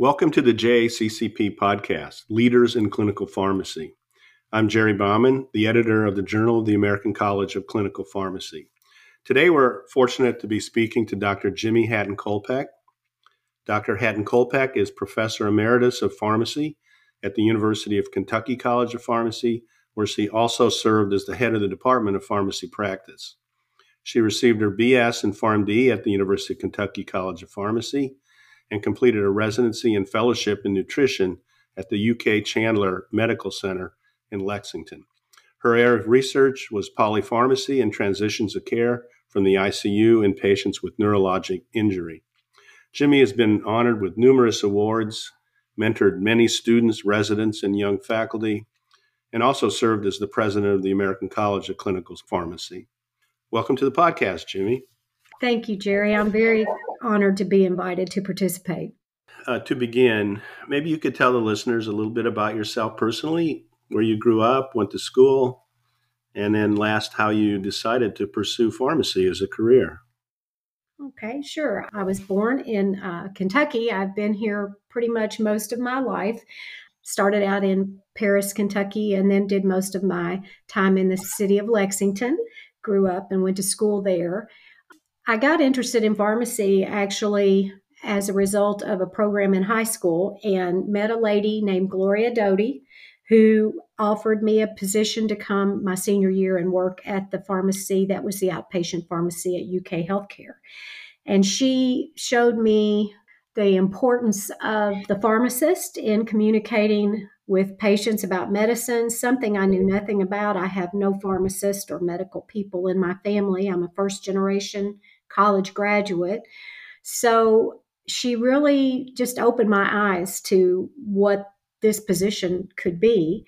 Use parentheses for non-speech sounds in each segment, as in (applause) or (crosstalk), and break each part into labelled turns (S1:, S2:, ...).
S1: Welcome to the JACCP podcast, Leaders in Clinical Pharmacy. I'm Jerry Bauman, the editor of the Journal of the American College of Clinical Pharmacy. Today, we're fortunate to be speaking to Dr. Jimmi Hatton Kolpek. Dr. Hatton Kolpek is Professor Emeritus of Pharmacy at the University of Kentucky College of Pharmacy, where she also served as the head of the Department of Pharmacy Practice. She received her BS in PharmD at the University of Kentucky College of Pharmacy and completed a residency and fellowship in nutrition at the UK Chandler Medical Center in Lexington. Her area of research was polypharmacy and transitions of care from the ICU in patients with neurologic injury. Jimmi has been honored with numerous awards, mentored many students, residents, and young faculty, and also served as the president of the American College of Clinical Pharmacy. Welcome to the podcast, Jimmi.
S2: Thank you, Jerry. I'm very honored to be invited to participate.
S1: Uh, to begin, maybe you could tell the listeners a little bit about yourself personally, where you grew up, went to school, and then last, how you decided to pursue pharmacy as a career.
S2: Okay, sure. I was born in uh, Kentucky. I've been here pretty much most of my life. Started out in Paris, Kentucky, and then did most of my time in the city of Lexington. Grew up and went to school there. I got interested in pharmacy actually as a result of a program in high school and met a lady named Gloria Doty who offered me a position to come my senior year and work at the pharmacy that was the outpatient pharmacy at UK Healthcare. And she showed me the importance of the pharmacist in communicating with patients about medicine, something I knew nothing about. I have no pharmacist or medical people in my family. I'm a first generation college graduate. So she really just opened my eyes to what this position could be.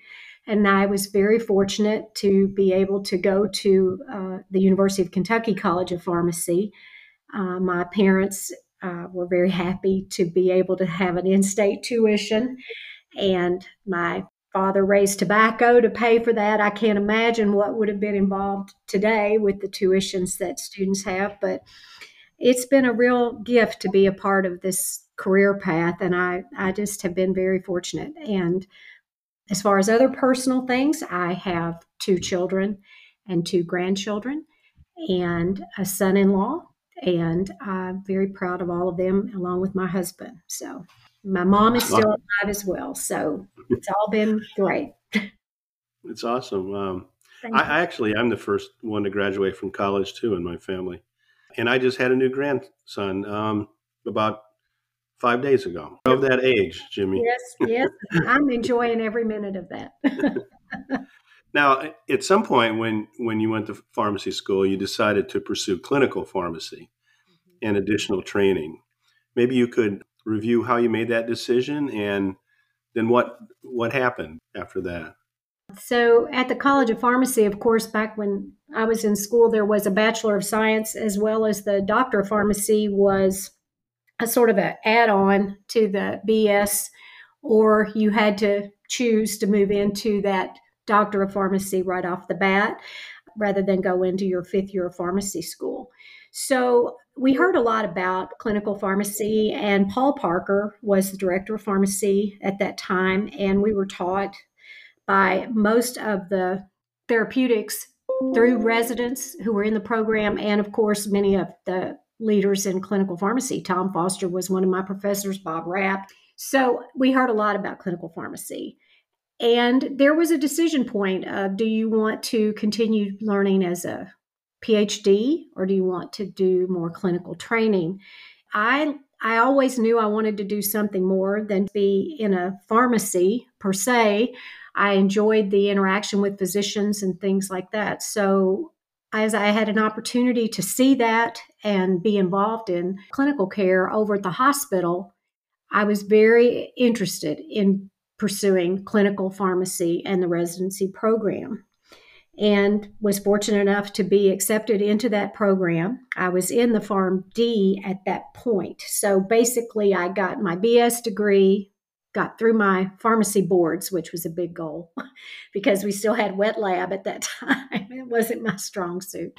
S2: And I was very fortunate to be able to go to uh, the University of Kentucky College of Pharmacy. Uh, my parents uh, were very happy to be able to have an in state tuition. And my father raised tobacco to pay for that. I can't imagine what would have been involved today with the tuitions that students have, but it's been a real gift to be a part of this career path. And I, I just have been very fortunate. And as far as other personal things, I have two children and two grandchildren and a son in law. And I'm very proud of all of them, along with my husband. So my mom is still alive as well. So it's all been great. (laughs)
S1: It's awesome. Um, I, I, actually, I'm the first one to graduate from college too in my family, and I just had a new grandson um, about five days ago. Of that age, Jimmi.
S2: Yes, yes, I'm enjoying every minute of that. (laughs)
S1: now, at some point when when you went to pharmacy school, you decided to pursue clinical pharmacy mm-hmm. and additional training. Maybe you could review how you made that decision and then what what happened after that?
S2: So at the college of pharmacy of course back when i was in school there was a bachelor of science as well as the doctor of pharmacy was a sort of an add-on to the bs or you had to choose to move into that doctor of pharmacy right off the bat rather than go into your fifth year of pharmacy school. So we heard a lot about clinical pharmacy, and Paul Parker was the director of pharmacy at that time. And we were taught by most of the therapeutics through residents who were in the program, and of course, many of the leaders in clinical pharmacy. Tom Foster was one of my professors, Bob Rapp. So we heard a lot about clinical pharmacy. And there was a decision point of do you want to continue learning as a PhD or do you want to do more clinical training? I I always knew I wanted to do something more than be in a pharmacy per se. I enjoyed the interaction with physicians and things like that. So as I had an opportunity to see that and be involved in clinical care over at the hospital, I was very interested in pursuing clinical pharmacy and the residency program and was fortunate enough to be accepted into that program. I was in the PharmD at that point. So basically, I got my BS degree, got through my pharmacy boards, which was a big goal (laughs) because we still had wet lab at that (laughs) time. it wasn't my strong suit.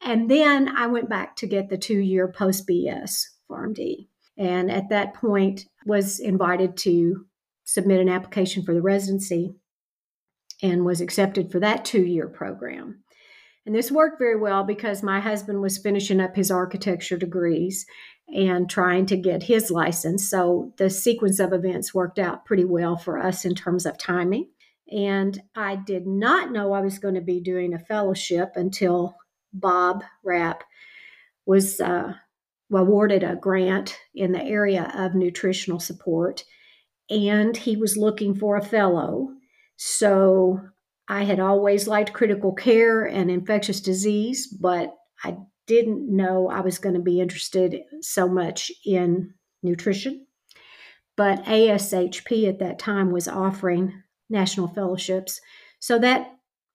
S2: And then I went back to get the two year post BS PharmD. and at that point was invited to submit an application for the residency and was accepted for that two year program. And this worked very well because my husband was finishing up his architecture degrees and trying to get his license. So the sequence of events worked out pretty well for us in terms of timing. And I did not know I was going to be doing a fellowship until Bob Rapp was uh, awarded a grant in the area of nutritional support. And he was looking for a fellow. So I had always liked critical care and infectious disease, but I didn't know I was going to be interested so much in nutrition. But ASHP at that time was offering national fellowships. So that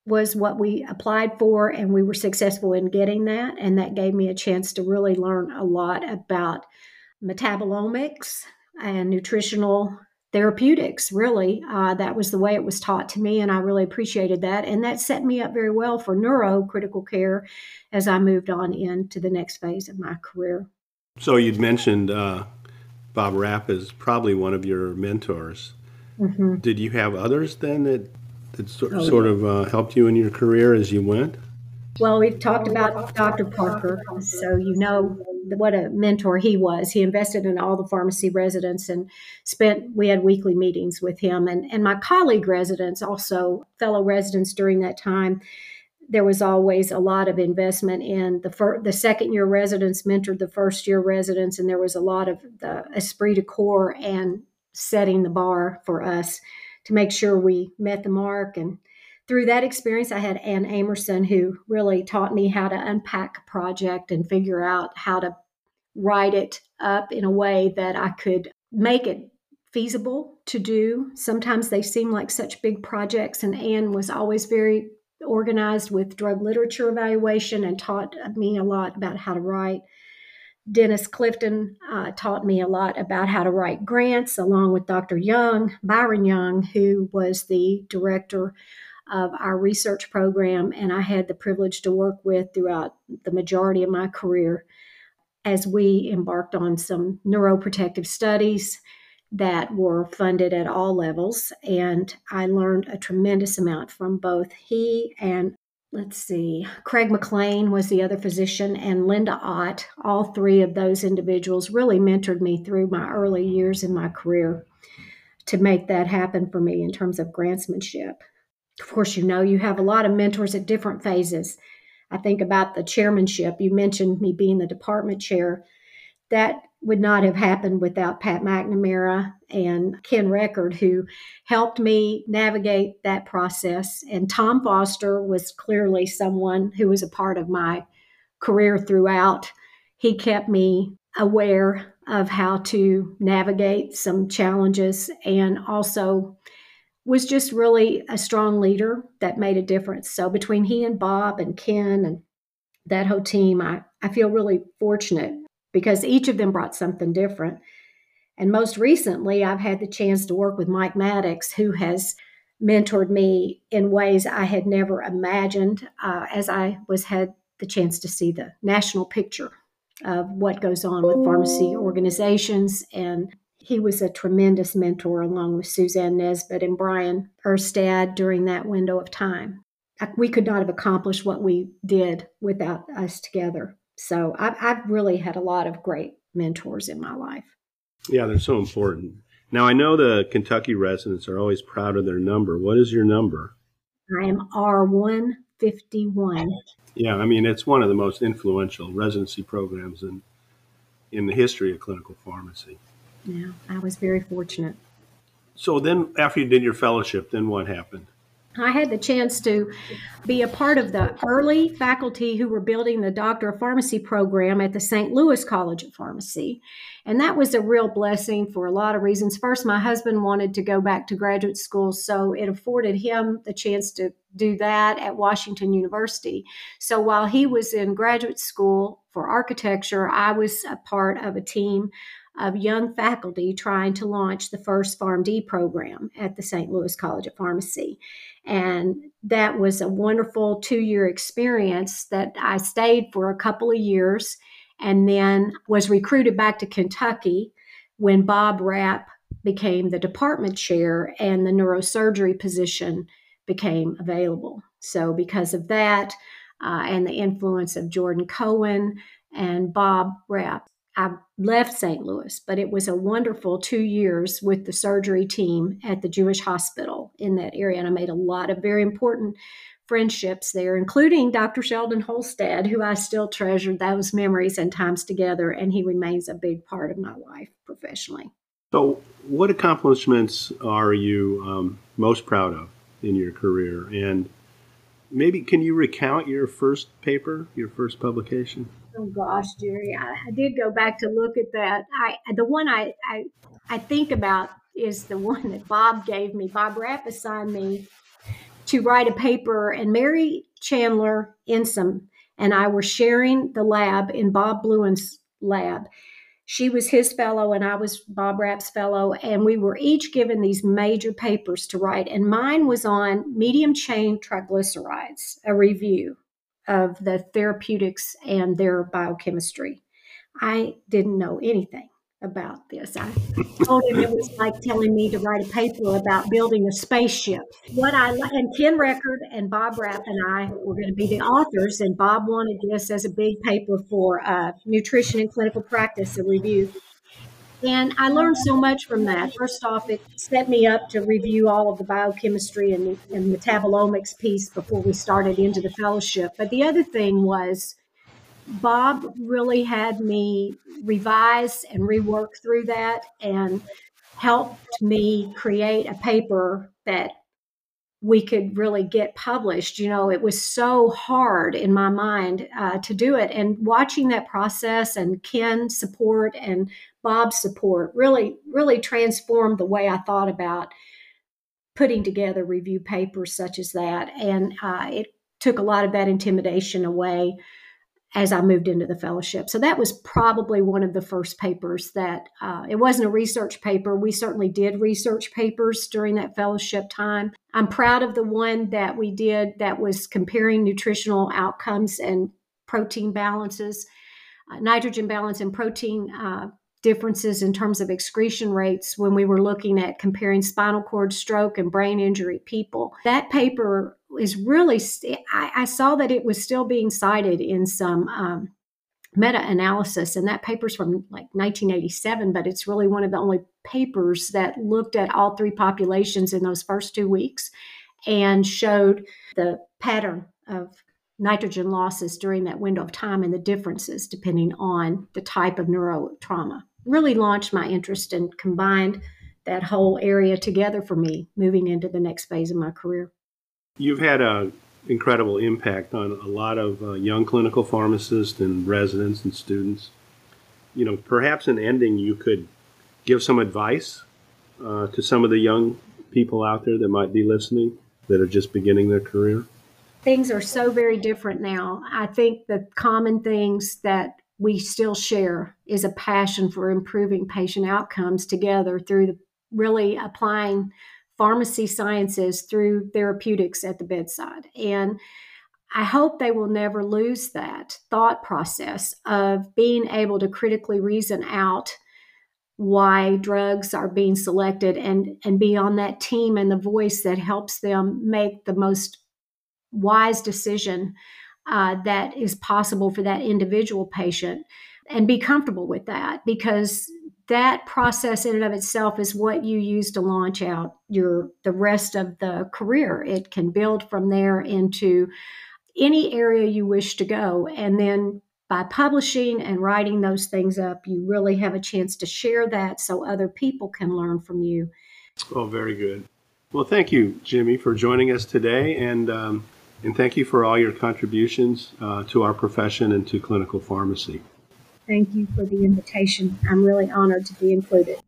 S2: was what we applied for, and we were successful in getting that. And that gave me a chance to really learn a lot about metabolomics and nutritional therapeutics, really. Uh, that was the way it was taught to me, and I really appreciated that. And that set me up very well for neurocritical care as I moved on into the next phase of my career.
S1: So you'd mentioned uh, Bob Rapp is probably one of your mentors. Mm-hmm. Did you have others then that, that sort, oh, sort yeah. of uh, helped you in your career as you went?
S2: Well, we've talked about Dr. Parker, so you know what a mentor he was. He invested in all the pharmacy residents and spent, we had weekly meetings with him. And, and my colleague residents, also fellow residents during that time, there was always a lot of investment in the fir- the second year residents mentored the first year residents, and there was a lot of the esprit de corps and setting the bar for us to make sure we met the mark and through that experience, I had Ann Amerson who really taught me how to unpack a project and figure out how to write it up in a way that I could make it feasible to do. Sometimes they seem like such big projects, and Ann was always very organized with drug literature evaluation and taught me a lot about how to write. Dennis Clifton uh, taught me a lot about how to write grants, along with Dr. Young, Byron Young, who was the director of our research program, and I had the privilege to work with throughout the majority of my career as we embarked on some neuroprotective studies that were funded at all levels. And I learned a tremendous amount from both he and let's see, Craig McClain was the other physician, and Linda Ott. All three of those individuals really mentored me through my early years in my career to make that happen for me in terms of grantsmanship. Of course, you know, you have a lot of mentors at different phases. I think about the chairmanship. You mentioned me being the department chair. That would not have happened without Pat McNamara and Ken Record, who helped me navigate that process. And Tom Foster was clearly someone who was a part of my career throughout. He kept me aware of how to navigate some challenges and also was just really a strong leader that made a difference. So between he and Bob and Ken and that whole team, I, I feel really fortunate because each of them brought something different. And most recently, I've had the chance to work with Mike Maddux, who has mentored me in ways I had never imagined uh, as I was had the chance to see the national picture of what goes on with pharmacy organizations and he was a tremendous mentor along with Suzanne Nesbitt and Brian Erstad during that window of time. We could not have accomplished what we did without us together. So I've, I've really had a lot of great mentors in my life.
S1: Yeah, they're so important. Now, I know the Kentucky residents are always proud of their number. What is your number?
S2: I am R151.
S1: Yeah, I mean, it's one of the most influential residency programs in, in the history of clinical pharmacy.
S2: Yeah, I was very fortunate.
S1: So then, after you did your fellowship, then what happened?
S2: I had the chance to be a part of the early faculty who were building the Doctor of Pharmacy program at the St. Louis College of Pharmacy. And that was a real blessing for a lot of reasons. First, my husband wanted to go back to graduate school, so it afforded him the chance to do that at Washington University. So while he was in graduate school for architecture, I was a part of a team of young faculty trying to launch the first PharmD program at the St. Louis College of Pharmacy. And that was a wonderful two year experience that I stayed for a couple of years and then was recruited back to Kentucky when Bob Rapp became the department chair and the neurosurgery position became available. So, because of that uh, and the influence of Jordan Cohen and Bob Rapp, I left St. Louis, but it was a wonderful two years with the surgery team at the Jewish hospital in that area. And I made a lot of very important friendships there, including Dr. Sheldon Holstad, who I still treasure those memories and times together. And he remains a big part of my life professionally.
S1: So, what accomplishments are you um, most proud of in your career? And maybe can you recount your first paper, your first publication?
S2: Oh gosh, Jerry, I, I did go back to look at that. I the one I, I I think about is the one that Bob gave me. Bob Rapp assigned me to write a paper, and Mary Chandler Insom and I were sharing the lab in Bob Blouin's lab she was his fellow and I was Bob Rapp's fellow, and we were each given these major papers to write. And mine was on medium chain triglycerides, a review of the therapeutics and their biochemistry. I didn't know anything about this. I told him it was like telling me to write a paper about building a spaceship. What I and Ken Record and Bob Rapp and I were going to be the authors, and Bob wanted this as a big paper for uh, nutrition and clinical practice, a review. And I learned so much from that. First off, it set me up to review all of the biochemistry and, and metabolomics piece before we started into the fellowship. But the other thing was Bob really had me revise and rework through that and helped me create a paper that we could really get published. You know, it was so hard in my mind uh, to do it. And watching that process and Ken's support and Bob's support really, really transformed the way I thought about putting together review papers such as that. And uh, it took a lot of that intimidation away as I moved into the fellowship. So that was probably one of the first papers that uh, it wasn't a research paper. We certainly did research papers during that fellowship time. I'm proud of the one that we did that was comparing nutritional outcomes and protein balances, uh, nitrogen balance and protein uh, differences in terms of excretion rates when we were looking at comparing spinal cord stroke and brain injury people. That paper is really, I, I saw that it was still being cited in some um, meta analysis, and that paper's from like 1987, but it's really one of the only papers that looked at all three populations in those first two weeks and showed the pattern of nitrogen losses during that window of time and the differences depending on the type of neurotrauma really launched my interest and combined that whole area together for me moving into the next phase of my career.
S1: You've had an incredible impact on a lot of uh, young clinical pharmacists and residents and students. You know, perhaps in ending, you could give some advice uh, to some of the young people out there that might be listening that are just beginning their career?
S2: Things are so very different now. I think the common things that we still share is a passion for improving patient outcomes together through the really applying pharmacy sciences through therapeutics at the bedside. And I hope they will never lose that thought process of being able to critically reason out why drugs are being selected and and be on that team and the voice that helps them make the most wise decision uh, that is possible for that individual patient and be comfortable with that because that process in and of itself is what you use to launch out your the rest of the career. It can build from there into any area you wish to go. And then by publishing and writing those things up you really have a chance to share that so other people can learn from you.
S1: Oh very good. Well thank you jimmi for joining us today. And um, and thank you for all your contributions uh, to our profession and to clinical pharmacy.
S2: Thank you for the invitation. I'm really honored to be included.